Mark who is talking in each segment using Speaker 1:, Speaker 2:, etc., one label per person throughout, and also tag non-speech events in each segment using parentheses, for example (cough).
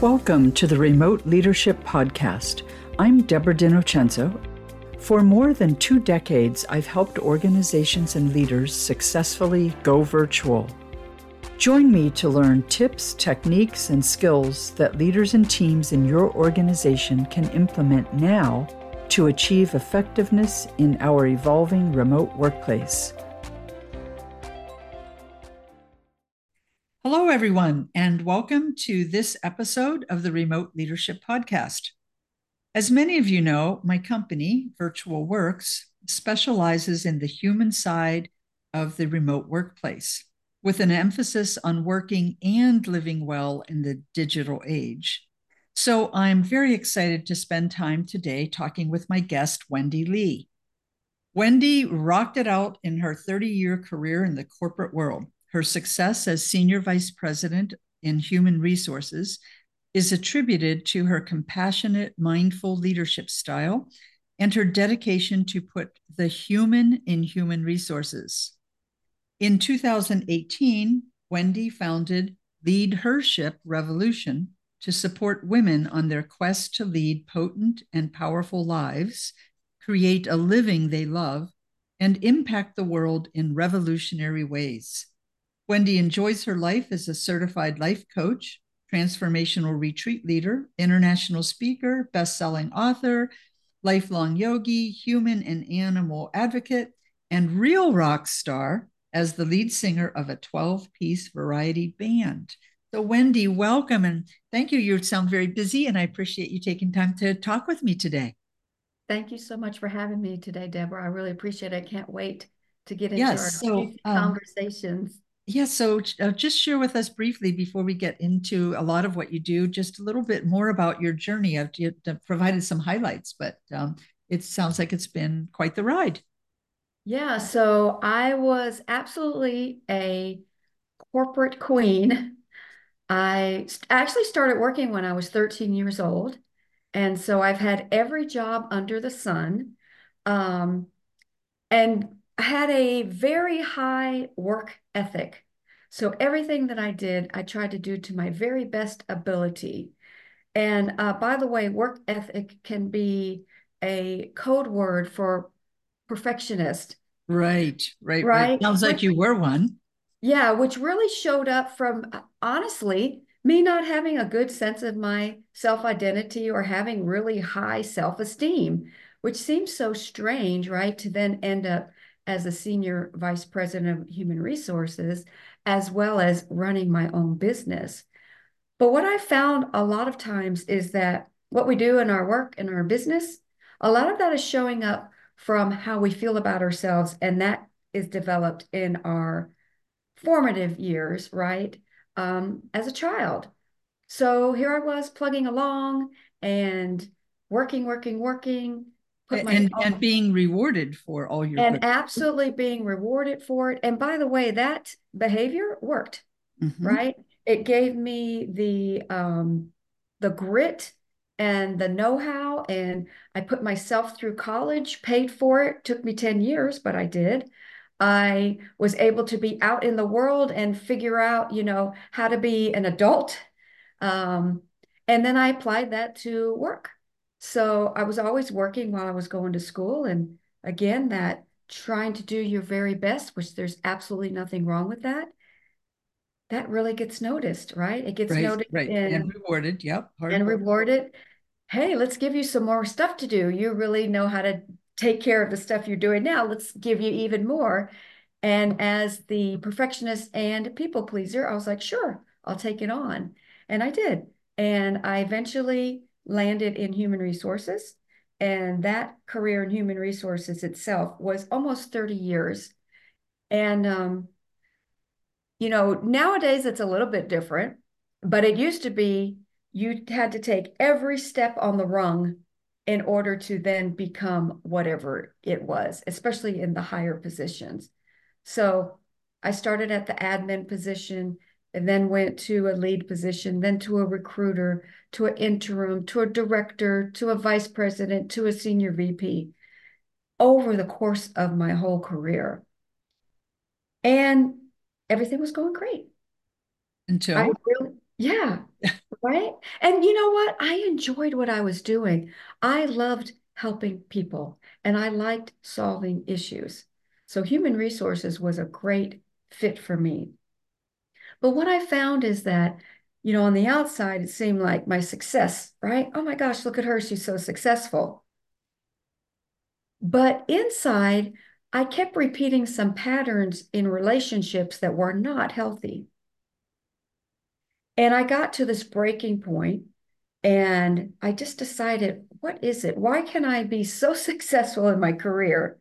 Speaker 1: Welcome to the Remote Leadership Podcast. I'm Deborah Dinnocenzo. For more than two decades, I've helped organizations and leaders successfully go virtual. Join me to learn tips, techniques, and skills that leaders and teams in your organization can implement now to achieve effectiveness in our evolving remote workplace. Hello, everyone, and welcome to this episode of the Remote Leadership Podcast. As many of you know, my company, Virtual Works, specializes in the human side of the remote workplace, with an emphasis on working and living well in the digital age. So I'm very excited to spend time today talking with my guest, Wendy Lee. Wendy rocked it out in her 30 year career in the corporate world her success as Senior Vice President in Human Resources is attributed to her compassionate, mindful leadership style and her dedication to put the human in human resources. In 2018, Wendy founded LeadHERship Revolution to support women on their quest to lead potent and powerful lives, create a living they love, and impact the world in revolutionary ways. Wendy enjoys her life as a certified life coach, transformational retreat leader, international speaker, best-selling author, lifelong yogi, human and animal advocate, and real rock star as the lead singer of a 12-piece variety band. So, Wendy, welcome and thank you. You sound very busy, and I appreciate you taking time to talk with me today.
Speaker 2: Thank you so much for having me today, Deborah. I really appreciate it. I can't wait to get into
Speaker 1: yes,
Speaker 2: our
Speaker 1: so,
Speaker 2: um, conversations.
Speaker 1: Yeah, so uh, just share with us briefly before we get into a lot of what you do, just a little bit more about your journey. I've provided some highlights, but um, it sounds like it's been quite the ride.
Speaker 2: Yeah, so I was absolutely a corporate queen. I actually started working when I was 13 years old. And so I've had every job under the sun um, and had a very high work ethic. So everything that I did, I tried to do to my very best ability. And uh, by the way, work ethic can be a code word for perfectionist.
Speaker 1: Right, right, right. right. Sounds which, like you were one.
Speaker 2: Yeah, which really showed up from honestly me not having a good sense of my self identity or having really high self esteem, which seems so strange, right? To then end up as a senior vice president of human resources, as well as running my own business. But what I found a lot of times is that what we do in our work in our business, a lot of that is showing up from how we feel about ourselves. And that is developed in our formative years, right? Um, as a child. So here I was plugging along and working, working, working,
Speaker 1: and and being rewarded for all your
Speaker 2: and absolutely being rewarded for it. And by the way that behavior worked mm-hmm. right? It gave me the um the grit and the know-how and i put myself through college paid for it. Took me 10 years but i did. I was able to be out in the world and figure out you know how to be an adult um, and then i applied that to work so I was always working while I was going to school. And again, that trying to do your very best, which there's absolutely nothing wrong with that, that really gets noticed, right? It gets
Speaker 1: right,
Speaker 2: noticed
Speaker 1: right.
Speaker 2: In,
Speaker 1: and rewarded. Yep.
Speaker 2: and work. rewarded. Hey, let's give you some more stuff to do. You really know how to take care of the stuff you're doing now. Let's give you even more. And as the perfectionist and people pleaser, I was like, sure, I'll take it on. And I did. And I eventually landed in human resources. And that career in human resources itself was almost 30 years. And, um, you know, nowadays it's a little bit different, but it used to be you had to take every step on the rung in order to then become whatever it was, especially in the higher positions. So I started at the admin position and then went to a lead position, then to a recruiter, to an interim, to a director, to a vice president, to a senior VP over the course of my whole career. And everything was going great.
Speaker 1: Until?
Speaker 2: I really, yeah. (laughs) right? And you know what? I enjoyed what I was doing. I loved helping people and I liked solving issues. So human resources was a great fit for me. But what I found is that, you know, on the outside, it seemed like my success, right? Oh my gosh, look at her. She's so successful. But inside, I kept repeating some patterns in relationships that were not healthy. And I got to this breaking point and I just decided, what is it? Why can I be so (laughs) successful in my career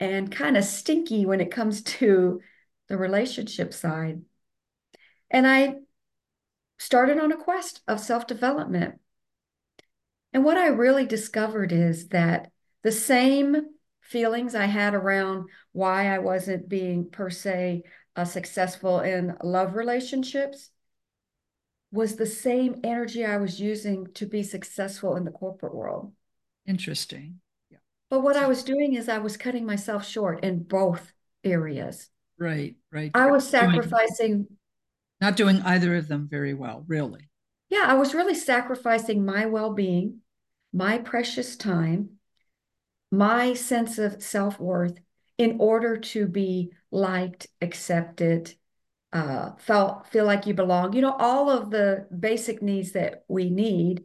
Speaker 2: and kind of stinky when it comes to the relationship side? And I started on a quest of self development. And what I really discovered is that the same feelings I had around why I wasn't being per se uh, successful in love relationships was the same energy I was using to be successful in the corporate world.
Speaker 1: Interesting.
Speaker 2: Yeah. But what I was doing is I was cutting myself short in both areas.
Speaker 1: Right, right.
Speaker 2: I was sacrificing.
Speaker 1: Not doing either of them very well, really.
Speaker 2: Yeah, I was really sacrificing my well being, my precious time, my sense of self worth in order to be liked, accepted, uh, felt feel like you belong. You know, all of the basic needs that we need.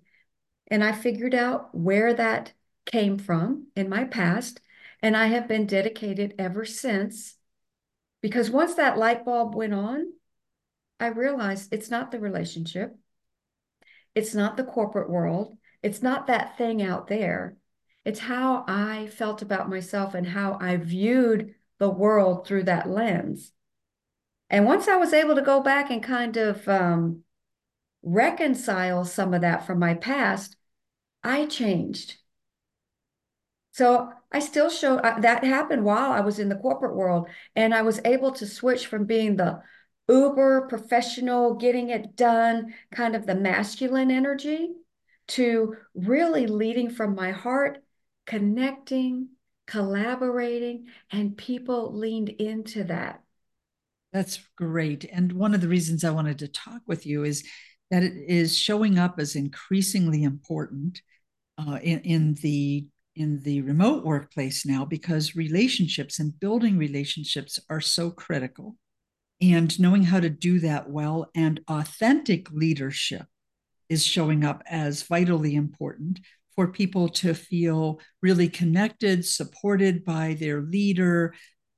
Speaker 2: And I figured out where that came from in my past, and I have been dedicated ever since. Because once that light bulb went on, I realized it's not the relationship, it's not the corporate world, it's not that thing out there. It's how I felt about myself and how I viewed the world through that lens. And once I was able to go back and kind of um, reconcile some of that from my past, I changed. So I still show uh, that happened while I was in the corporate world, and I was able to switch from being the uber professional, getting it done, kind of the masculine energy, to really leading from my heart, connecting, collaborating, and people leaned into that.
Speaker 1: That's great. And one of the reasons I wanted to talk with you is that it is showing up as increasingly important uh, in, in the in the remote workplace now because relationships and building relationships are so critical and knowing how to do that well and authentic leadership is showing up as vitally important for people to feel really connected supported by their leader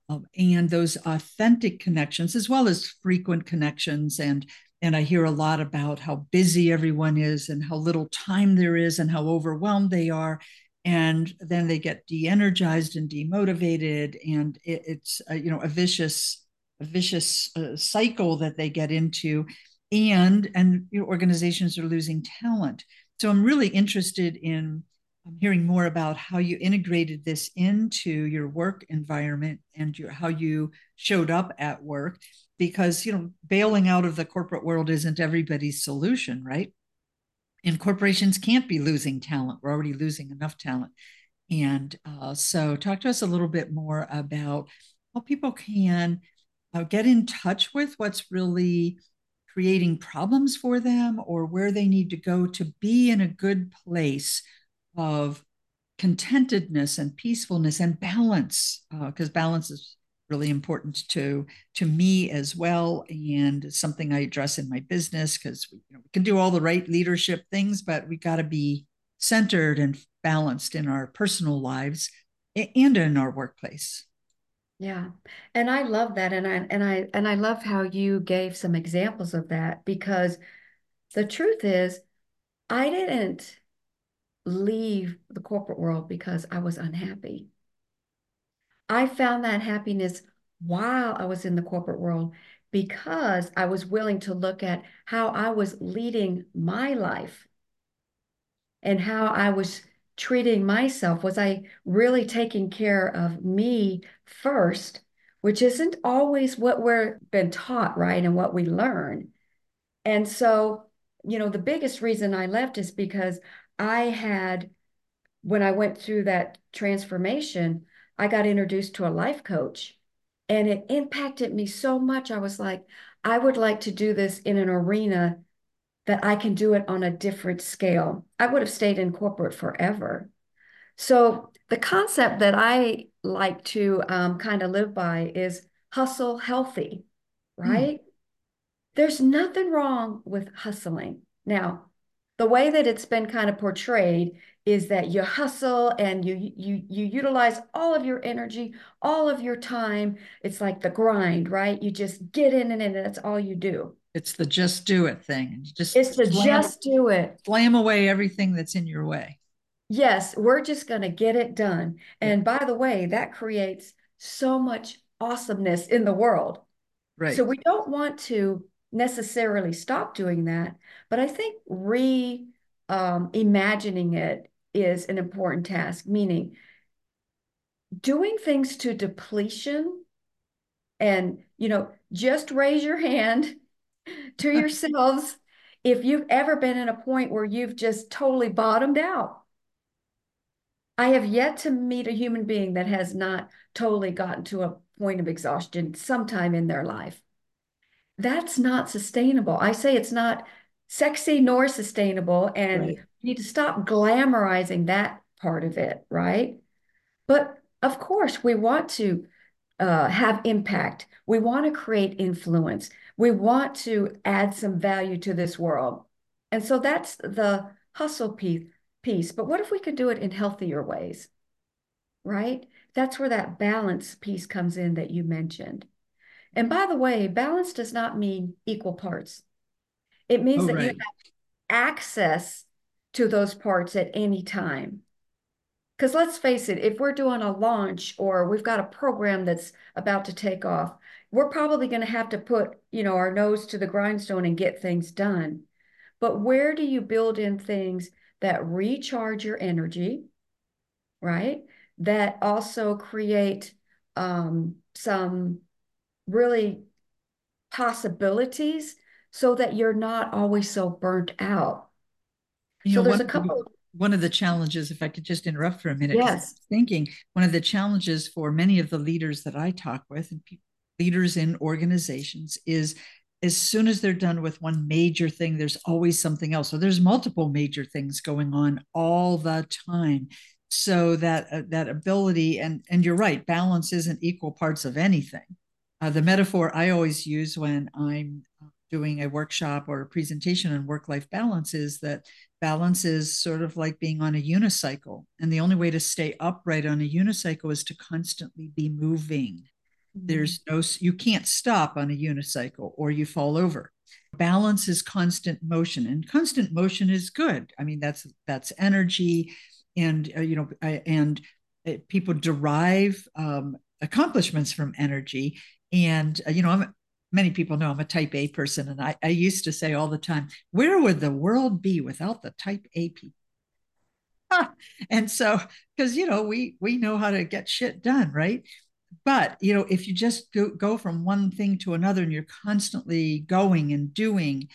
Speaker 1: um, and those authentic connections as well as frequent connections. And and i hear a lot about how busy everyone is and how little time there is and how overwhelmed they are. And then they get de-energized and demotivated and it, it's a, you know a vicious vicious uh, cycle that they get into and and you know, organizations are losing talent. So i'm really interested in I'm hearing more about how you integrated this into your work environment and your, how you showed up at work because you know bailing out of the corporate world isn't everybody's solution right? And corporations can't be losing talent. We're already losing enough talent. And uh, so talk to us a little bit more about how people can uh, get in touch with what's really creating problems for them or where they need to go to be in a good place of contentedness and peacefulness and balance because uh, balance is really important to to me as well and something i address in my business because we, you know, we can do all the right leadership things but we got to be centered and balanced in our personal lives and in our workplace
Speaker 2: yeah and i love that and i and i and i love how you gave some examples of that because the truth is i didn't leave the corporate world because I was unhappy. I found that happiness while I was in the corporate world because I was willing to look at how I was leading my life and how I was treating myself. Was I really taking care of me first, which isn't always what we're been taught, right? And what we learn. And so, you know, the biggest reason I left is because I had, when I went through that transformation, I got introduced to a life coach and it impacted me so much. I was like, I would like to do this in an arena that I can do it on a different scale. I would have stayed in corporate forever. So the concept that I like to um, kind of live by is hustle healthy, right? Mm. There's nothing wrong with hustling. Now, the way that it's been kind of portrayed is that you hustle and you you you utilize all of your energy, all of your time. It's like the grind, right? You just get in and in, and that's all you do.
Speaker 1: It's the just do it thing. Just
Speaker 2: it's the slam, just do it.
Speaker 1: Slam away everything that's in your way.
Speaker 2: Yes, we're just going to get it done. And by the way, that creates so much awesomeness in the world.
Speaker 1: Right.
Speaker 2: So we don't want to necessarily stop doing that, but I think re um, imagining it is an important task, meaning doing things to depletion and, you know, just raise your hand to yourselves if you've ever been in a point where you've just totally bottomed out. I have yet to meet a human being that has not totally gotten to a point of exhaustion sometime in their life. That's not sustainable. I say it's not sexy nor sustainable. And right. you need to stop glamorizing that part of it, right? But of course, we want to uh, have impact. We want to create influence. We want to add some value to this world. And so that's the hustle piece. piece. But what if we could do it in healthier ways? Right? That's where that balance piece comes in that you mentioned. And by the way, balance does not mean equal parts. It means oh, that right. you have access to those parts at any time. Because let's face it, if we're doing a launch or we've got a program that's about to take off, we're probably going to have to put, you know, our nose to the grindstone and get things done. But where do you build in things that recharge your energy, right? That also create um, some really possibilities so that you're not always so burnt out.
Speaker 1: You so know, there's one, a couple. One of the challenges, if I could just interrupt for a minute,
Speaker 2: yes,
Speaker 1: thinking one of the challenges for many of the leaders that I talk with and people, leaders in organizations is as soon as they're done with one major thing, there's always something else. So there's multiple major things going on all the time. So that uh, that ability and and you're right, balance isn't equal parts of anything. Uh, the metaphor I always use when I'm doing a workshop or a presentation on work life balance is that balance is sort of like being on a unicycle. And the only way to stay upright on a unicycle is to constantly be moving. Mm-hmm. There's no, you can't stop on a unicycle or you fall over. Balance is constant motion, and constant motion is good. I mean, that's that's energy, and uh, you know, I, and uh, people derive um, accomplishments from energy. And uh, you know, I'm many people know I'm a type A person. And I, I used to say all the time, where would the world be without the type A people? (laughs) and so, because, you know, we, we know how to get shit done, right? But, you know, if you just go, go from one thing to another and you're constantly going and doing,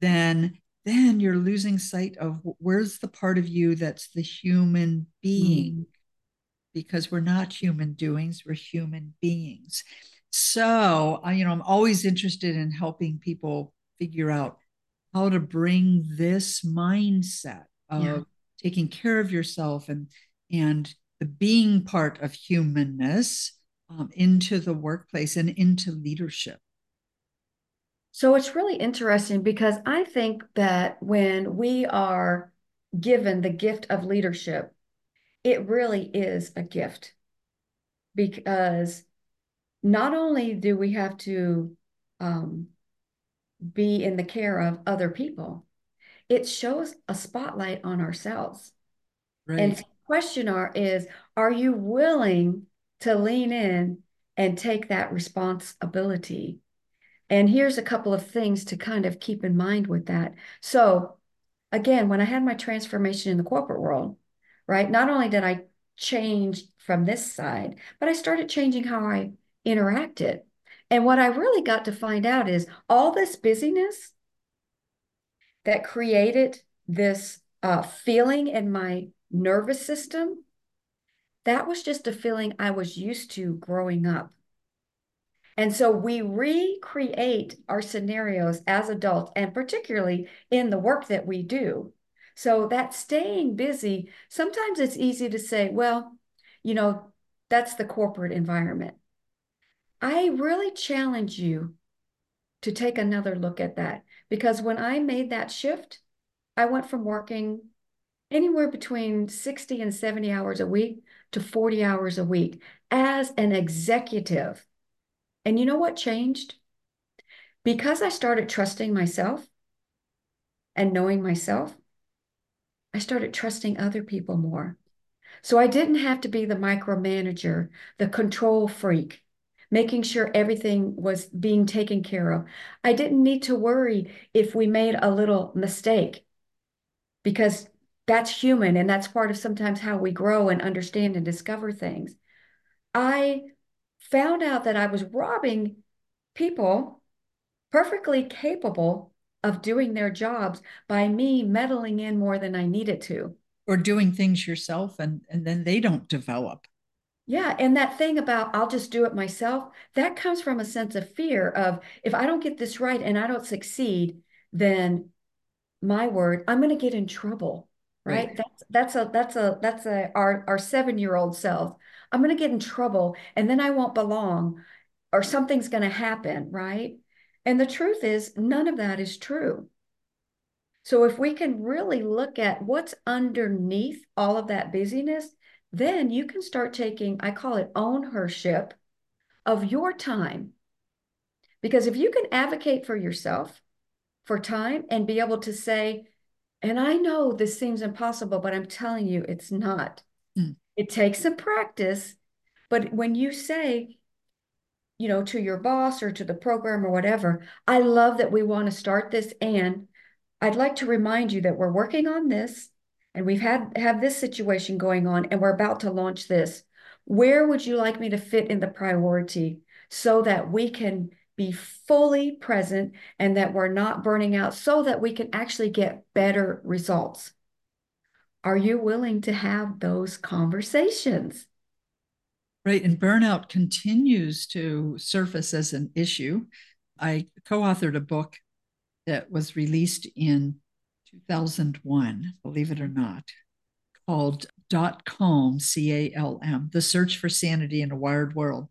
Speaker 1: then then you're losing sight of where's the part of you that's the human being mm. because we're not human doings we're human beings so, I, you know, I'm always interested in helping people figure out how to bring this mindset of yeah. taking care of yourself and and the being part of humanness um, into the workplace and into leadership.
Speaker 2: So it's really interesting because I think that when we are given the gift of leadership, it really is a gift because not only do we have to um, be in the care of other people, it shows a spotlight on ourselves. Right. And the question are is, are you willing to lean in and take that responsibility? And here's a couple of things to kind of keep in mind with that. So again, when I had my transformation in the corporate world, right, not only did I change from this side, but I started changing how I interacted. And what I really got to find out is all this busyness that created this uh, feeling in my nervous system, that was just a feeling I was used to growing up. And so we recreate our scenarios as adults, and particularly in the work that we do. So that staying busy, sometimes it's easy to say, well, you know, that's the corporate environment. I really challenge you to take another look at that because when I made that shift, I went from working anywhere between 60 and 70 hours a week to 40 hours a week as an executive. And you know what changed? Because I started trusting myself and knowing myself, I started trusting other people more. So I didn't have to be the micromanager, the control freak, making sure everything was being taken care of. I didn't need to worry if we made a little mistake because that's human and that's part of sometimes how we grow and understand and discover things. I found out that I was robbing people perfectly capable of doing their jobs by me meddling in more than I needed to.
Speaker 1: Or doing things yourself and, and then they don't develop.
Speaker 2: Yeah. And that thing about I'll just do it myself, that comes from a sense of fear of if I don't get this right and I don't succeed, then my word, I'm going to get in trouble. Right? right. That's that's a that's a that's a our our seven year old self. I'm going to get in trouble and then I won't belong or something's going to happen. Right. And the truth is, none of that is true. So if we can really look at what's underneath all of that busyness, then you can start taking, I call it ownership of your time. Because if you can advocate for yourself for time and be able to say, and I know this seems impossible, but I'm telling you, it's not. Mm. It takes some practice. But when you say, you know, to your boss or to the program or whatever, I love that we want to start this. And I'd like to remind you that we're working on this and we've had have this situation going on and we're about to launch this where would you like me to fit in the priority so that we can be fully present and that we're not burning out so that we can actually get better results. Are you willing to have those conversations?
Speaker 1: Right and burnout continues to surface as an issue. I co-authored a book that was released in 2001, believe it or not, called Dot Calm, C A L M, The Search for Sanity in a Wired World.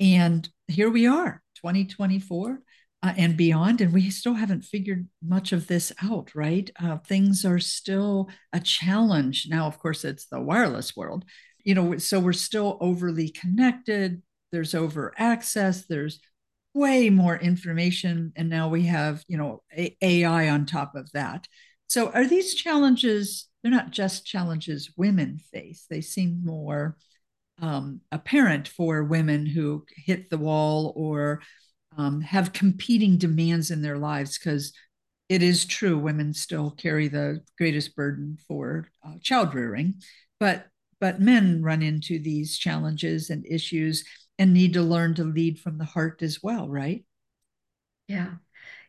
Speaker 1: And here we are, 2024 uh, and beyond, and we still haven't figured much of this out, right? Uh, things are still a challenge. Now, of course, it's the wireless world, you know, so we're still overly connected. There's over access, there's way more information and now we have you know ai on top of that so, are these challenges? They're not just challenges women face. They seem more um, apparent for women who hit the wall or um, have competing demands in their lives because it is true women still carry the greatest burden for uh, child rearing. But but men run into these challenges and issues and need to learn to lead from the heart as well right?
Speaker 2: Yeah.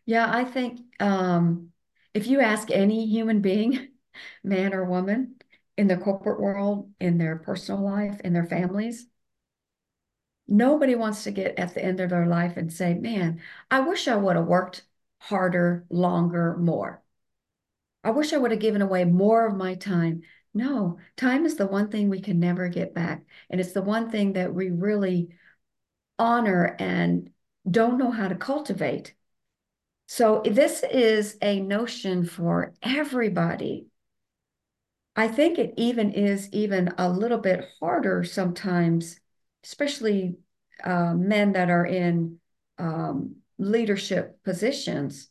Speaker 2: Yeah i think um if you ask any human being, (laughs) man or woman, in the corporate world, in their personal life, in their families, nobody wants to get at the end of their life and say, man, I wish I would have worked harder, longer, more. I wish I would have given away more of my time. No, time is the one thing we can never get back. And it's the one thing that we really honor and don't know how to cultivate. So this is a notion for everybody. I think it even is even a little bit harder sometimes, especially uh, men that are in um, leadership positions,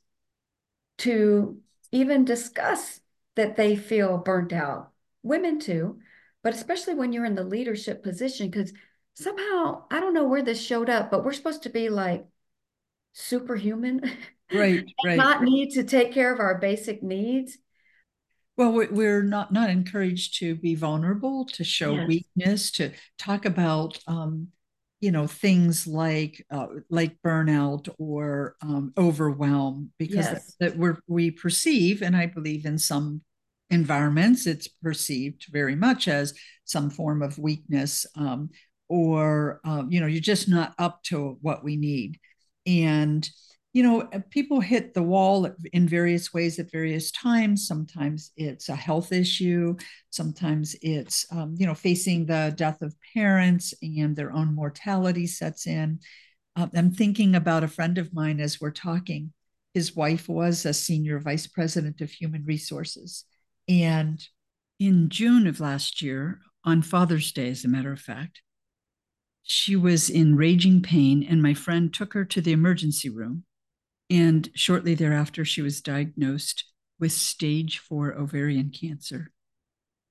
Speaker 2: to even discuss that they feel burnt out. Women too, but especially when you're in the leadership position, because somehow I don't know where this showed up, but we're supposed to be like superhuman. (laughs)
Speaker 1: right right
Speaker 2: not need to take care of our basic needs
Speaker 1: well we're not not encouraged to be vulnerable to show yes. weakness to talk about um, you know things like uh, like burnout or um, overwhelm because yes. that, we perceive and i believe in some environments it's perceived very much as some form of weakness um, or um, you know you're just not up to what we need and you know uh, people hit the wall in various ways at various times. Sometimes it's a health issue. Sometimes it's um, you know facing the death of parents and their own mortality sets in. Uh, i'm thinking about a friend of mine as we're talking. His wife was a senior vice president of human resources. And in june of last year on father's day as a matter of fact she was in raging pain, and my friend took her to the emergency room. And shortly thereafter, she was diagnosed with stage four ovarian cancer.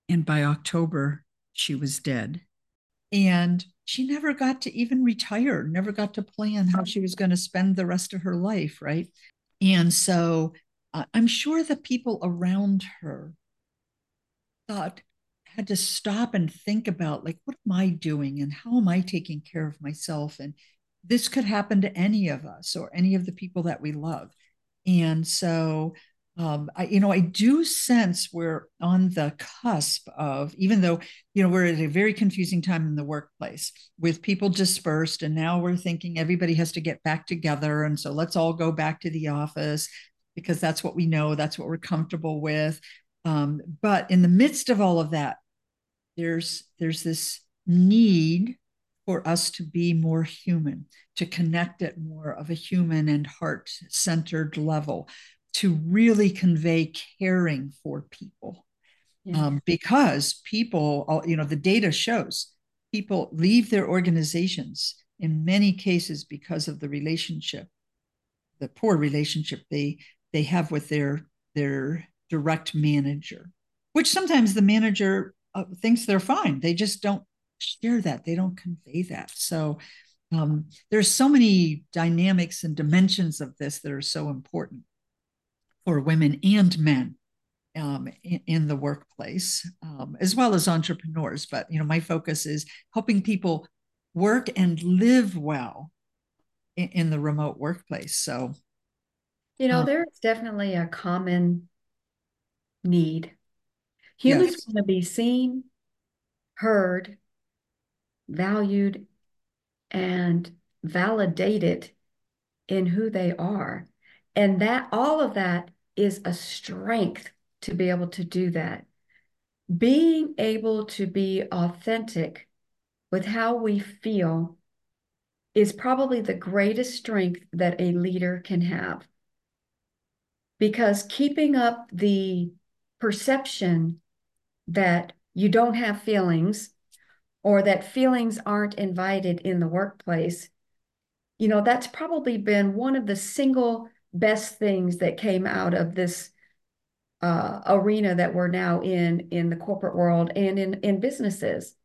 Speaker 1: And by October, she was dead. And she never got to even retire, never got to plan how she was going to spend the rest of her life, right? And so uh, I'm sure the people around her thought, had to stop and think about like what am i doing and how am i taking care of myself and this could happen to any of us or any of the people that we love and so um, I, you know, I do sense we're on the cusp of, even though, you know, we're at a very confusing time in the workplace with people dispersed, and now we're thinking everybody has to get back together. And so let's all go back to the office because that's what we know, that's what we're comfortable with. Um, but in the midst of all of that, there's there's this need for us to be more human to connect at more of a human and heart centered level to really convey caring for people yeah. um, because people you know the data shows people leave their organizations in many cases because of the relationship the poor relationship they they have with their their direct manager which sometimes the manager uh, thinks they're fine. They just don't share that. They don't convey that. So um, there's so many dynamics and dimensions of this that are so important for women and men um, in, in, the workplace, um, as well as entrepreneurs. But you know, my focus is helping people work and live well in, in the remote workplace. So,
Speaker 2: you know, um, there's definitely a common need Humans yes. want to be seen, heard, valued, and validated in who they are. And that all of that is a strength to be able to do that. Being able to be authentic with how we feel is probably the greatest strength that a leader can have. Because keeping up the perception that you don't have feelings or that feelings aren't invited in the workplace, you know, that's probably been one of the single best things that came out of this uh, arena that we're now in in the corporate world and in in businesses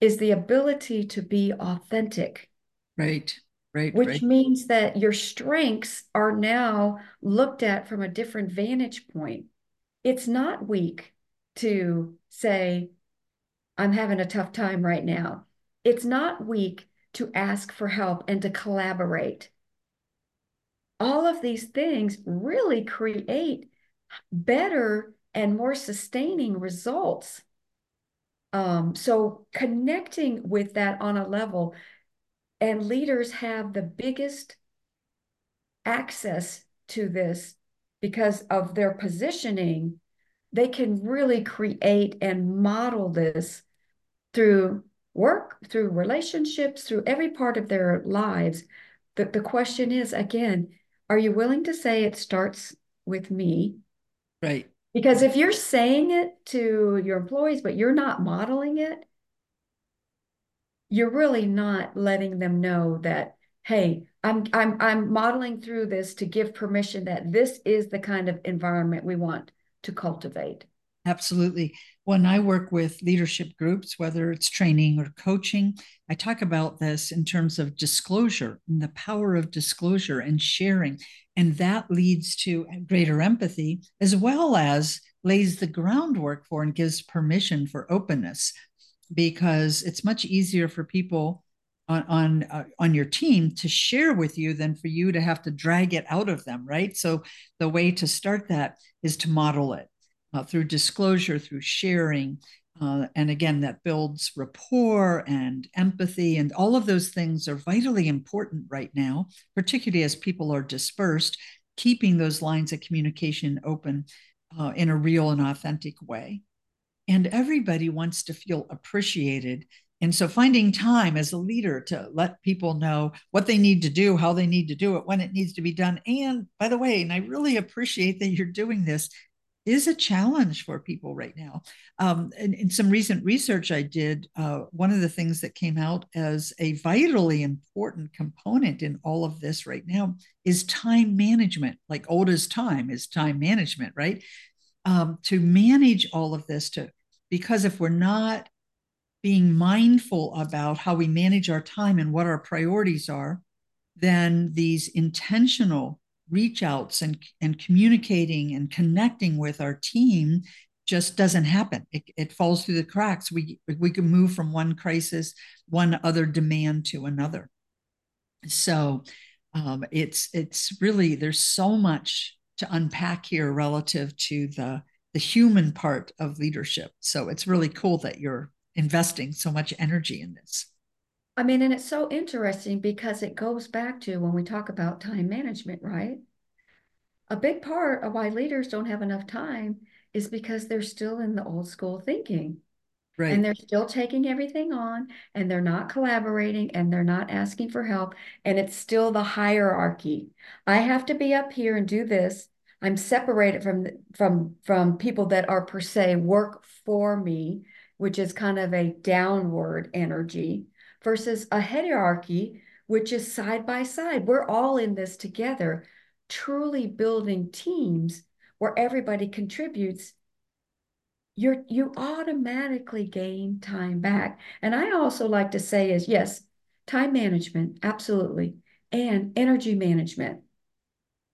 Speaker 2: is the ability to be authentic
Speaker 1: right right
Speaker 2: which
Speaker 1: right.
Speaker 2: means that your strengths are now looked at from a different vantage point it's not weak to say, I'm having a tough time right now. It's not weak to ask for help and to collaborate. All of these things really create better and more sustaining results. Um, so, connecting with that on a level, and leaders have the biggest access to this because of their positioning they can really create and model this through work, through relationships, through every part of their lives. The, the question is again, are you willing to say it starts with me?
Speaker 1: Right.
Speaker 2: Because if you're saying it to your employees, but you're not modeling it, you're really not letting them know that, hey, I'm I'm I'm modeling through this to give permission that this is the kind of environment we want to cultivate.
Speaker 1: Absolutely. When I work with leadership groups, whether it's training or coaching, I talk about this in terms of disclosure and the power of disclosure and sharing. And that leads to greater empathy, as well as lays the groundwork for and gives permission for openness, because it's much easier for people on on uh, on your team to share with you than for you to have to drag it out of them right so the way to start that is to model it uh, through disclosure through sharing Uh, and again, that builds rapport and empathy, and all of those things are vitally important right now, particularly as people are dispersed, keeping those lines of communication open uh, in a real and authentic way. And everybody wants to feel appreciated. And so finding time as a leader to let people know what they need to do, how they need to do it, when it needs to be done. And by the way, and I really appreciate that you're doing this, is a challenge for people right now. Um, in, some recent research I did, uh, one of the things that came out as a vitally important component in all of this right now is time management. Like old as time is time management, right? Um, to manage all of this, to because if we're not being mindful about how we manage our time and what our priorities are, then these intentional reach outs and, and communicating and connecting with our team just doesn't happen. It, it falls through the cracks. We we can move from one crisis, one other demand to another. So um, it's it's really there's so much to unpack here relative to the the human part of leadership. So it's really cool that you're investing so much energy in this.
Speaker 2: I mean, and it's so interesting because it goes back to when we talk about time management, right? A big part of why leaders don't have enough time is because they're still in the old school thinking. Right. And they're still taking everything on and they're not collaborating and they're not asking for help. And it's still the hierarchy. I have to be up here and do this. I'm separated from from from people that are per se work for me, which is kind of a downward energy versus a hierarchy, which is side by side. We're all in this together, truly building teams where everybody contributes. You're, you automatically gain time back. And I also like to say is yes, time management, absolutely, and energy management.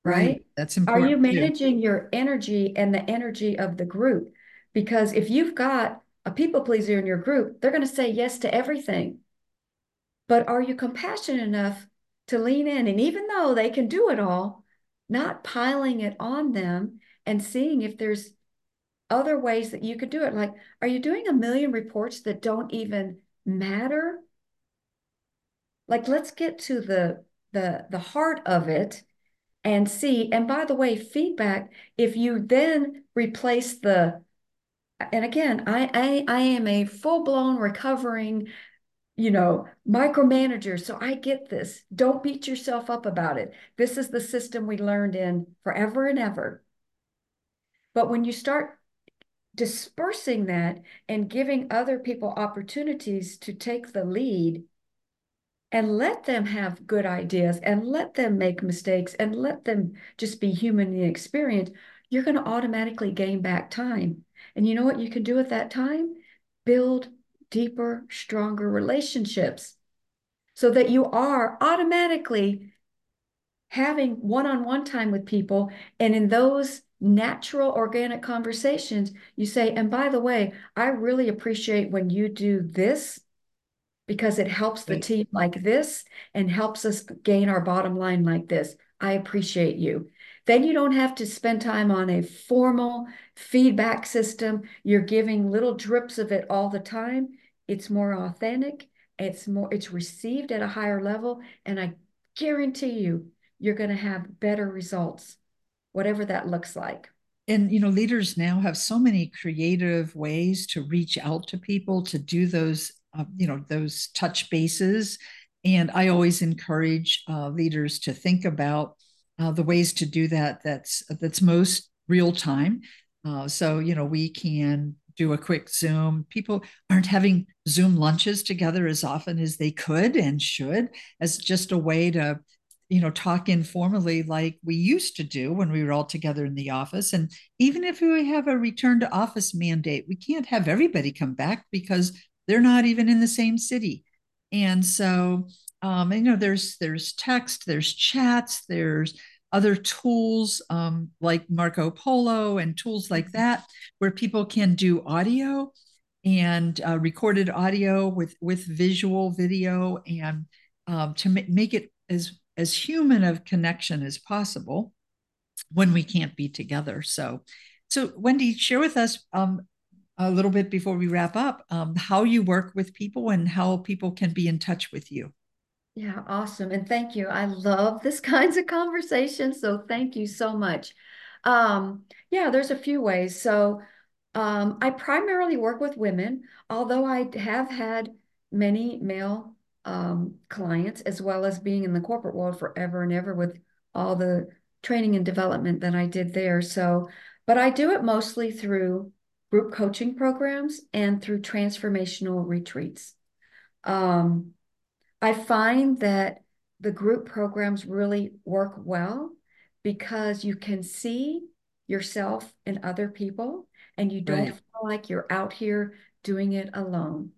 Speaker 2: Right? right?
Speaker 1: That's important.
Speaker 2: Are you managing your energy and the energy of the group? Because if you've got a people pleaser in your group, they're going to say yes to everything. But are you compassionate enough to lean in? And even though they can do it all, not piling it on them and seeing if there's other ways that you could do it. Like, are you doing a million reports that don't even matter? Like, let's get to the the the heart of it and see. And by the way, feedback, if you then replace the and again, I I, I am a full-blown recovering you know, micromanager. So I get this. Don't beat yourself up about it. This is the system we learned in forever and ever. But when you start dispersing that and giving other people opportunities to take the lead and let them have good ideas and let them make mistakes and let them just be humanly experienced, you're going to automatically gain back time. And you know what you can do at that time? Build deeper, stronger relationships so that you are automatically having one on one time with people. And in those natural, organic conversations, you say, and by the way, I really appreciate when you do this because it helps the team like this and helps us gain our bottom line like this. I appreciate you. Then you don't have to spend time on a formal feedback system. You're giving little drips of it all the time it's more authentic, it's more it's received at a higher level and I guarantee you you're going to have better results whatever that looks like.
Speaker 1: And you know leaders now have so many creative ways to reach out to people to do those uh, you know those touch bases and I always encourage uh, leaders to think about uh, the ways to do that that's that's most real time. Uh, so you know we can do a quick Zoom. People aren't having Zoom lunches together as often as they could and should, as just a way to, you know, talk informally like we used to do when we were all together in the office. And even if we have a return to office mandate, we can't have everybody come back because they're not even in the same city. And so, um, you know, there's there's text, there's chats, there's other tools um, like Marco Polo and tools like mm-hmm. that, where people can do audio and uh, recorded audio with with visual video and um, to ma- make it as as human of connection as possible when we can't be together. So, so Wendy, share with us um, a little bit before we wrap up um, how you work with people and how people can be in touch with you.
Speaker 2: Yeah, awesome. And thank you. I love this (laughs) kinds of conversations. So thank you so much. Um, yeah, there's a few ways. So um, I primarily work with women, although I have had many male um, clients, as well as being in the corporate world forever and ever with all the training and development that I did there. So, but I do it mostly through group coaching programs and through transformational retreats. Um, I find that the group programs really work well because you can see yourself and other people and you don't right. feel like you're out here doing it alone.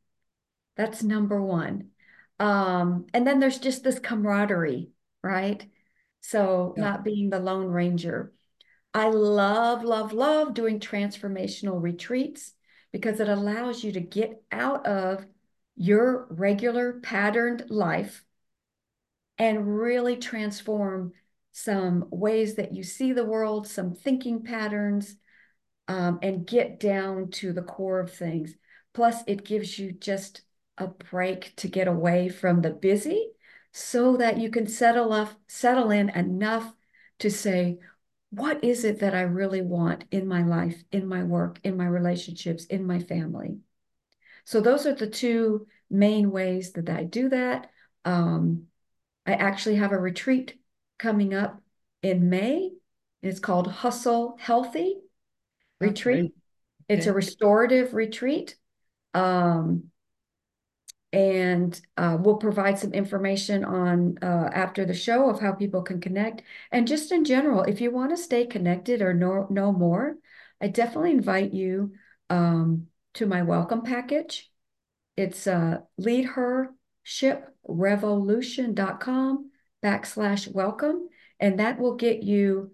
Speaker 2: That's number one. Um, and then there's just this camaraderie, right? So yeah. not being the Lone Ranger. I love, love, love doing transformational retreats because it allows you to get out of your regular patterned life and really transform some ways that you see the world, some thinking patterns, um, and get down to the core of things. Plus, it gives you just a break to get away from the busy so that you can settle up, settle in enough to say, what is it that I really want in my life, in my work, in my relationships, in my family? So those are the two main ways that I do that. Um, I actually have a retreat coming up in May. It's called Hustle Healthy Retreat. Okay. It's a restorative retreat. Um, and uh, we'll provide some information on uh, after the show of how people can connect. And just in general, if you want to stay connected or know, know more, I definitely invite you um, to my welcome package. It's uh, leadershiprevolution.com backslash welcome. And that will get you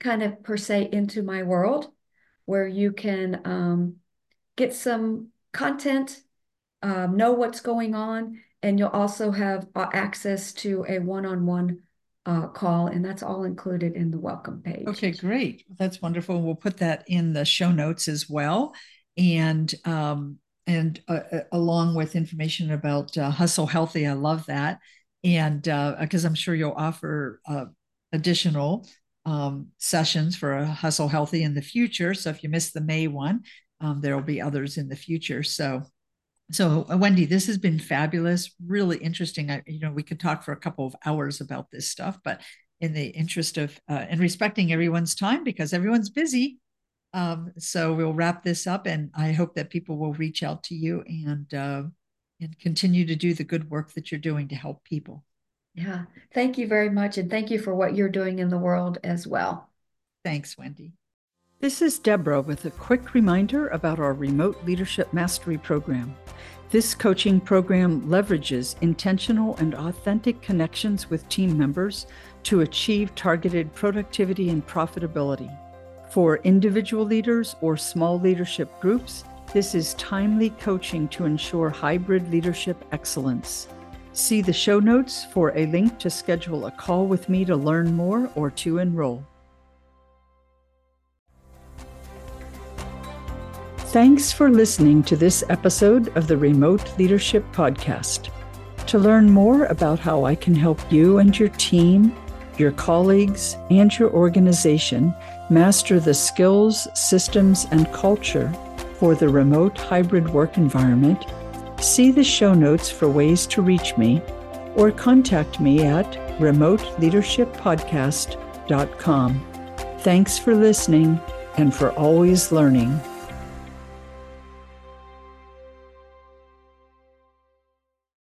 Speaker 2: kind of per se into my world where you can um, get some content, um, know what's going on, and you'll also have uh, access to a one-on-one uh, call, and that's all included in the welcome page.
Speaker 1: Okay, great. That's wonderful. We'll put that in the show notes as well. And um, and uh, uh, along with information about uh, Hustle Healthy. I love that. And because uh, I'm sure you'll offer uh, additional um, sessions for Hustle Healthy in the future. So if you missed the May one, um, there will be others in the future. So, so uh, Wendy, this has been fabulous, really interesting. I, you know, we could talk for a couple of hours about this stuff, but in the interest of and respecting everyone's time because everyone's busy, um, so we'll wrap this up, and I hope that people will reach out to you and uh, and continue to do the good work that you're doing to help people.
Speaker 2: Yeah, thank you very much, and thank you for what you're doing in the world as well.
Speaker 1: Thanks, Wendy. This is Debra with a quick reminder about our Remote Leadership Mastery Program. This coaching program leverages intentional and authentic connections with team members to achieve targeted productivity and profitability. For individual leaders or small leadership groups, this is timely coaching to ensure hybrid leadership excellence. See the show notes for a link to schedule a call with me to learn more or to enroll. Thanks for listening to this episode of the Remote Leadership Podcast. To learn more about how I can help you and your team, your colleagues, and your organization master the skills, systems, and culture for the remote hybrid work environment, see the show notes for ways to reach me or contact me at remoteleadershippodcast.com. Thanks for listening and for always learning.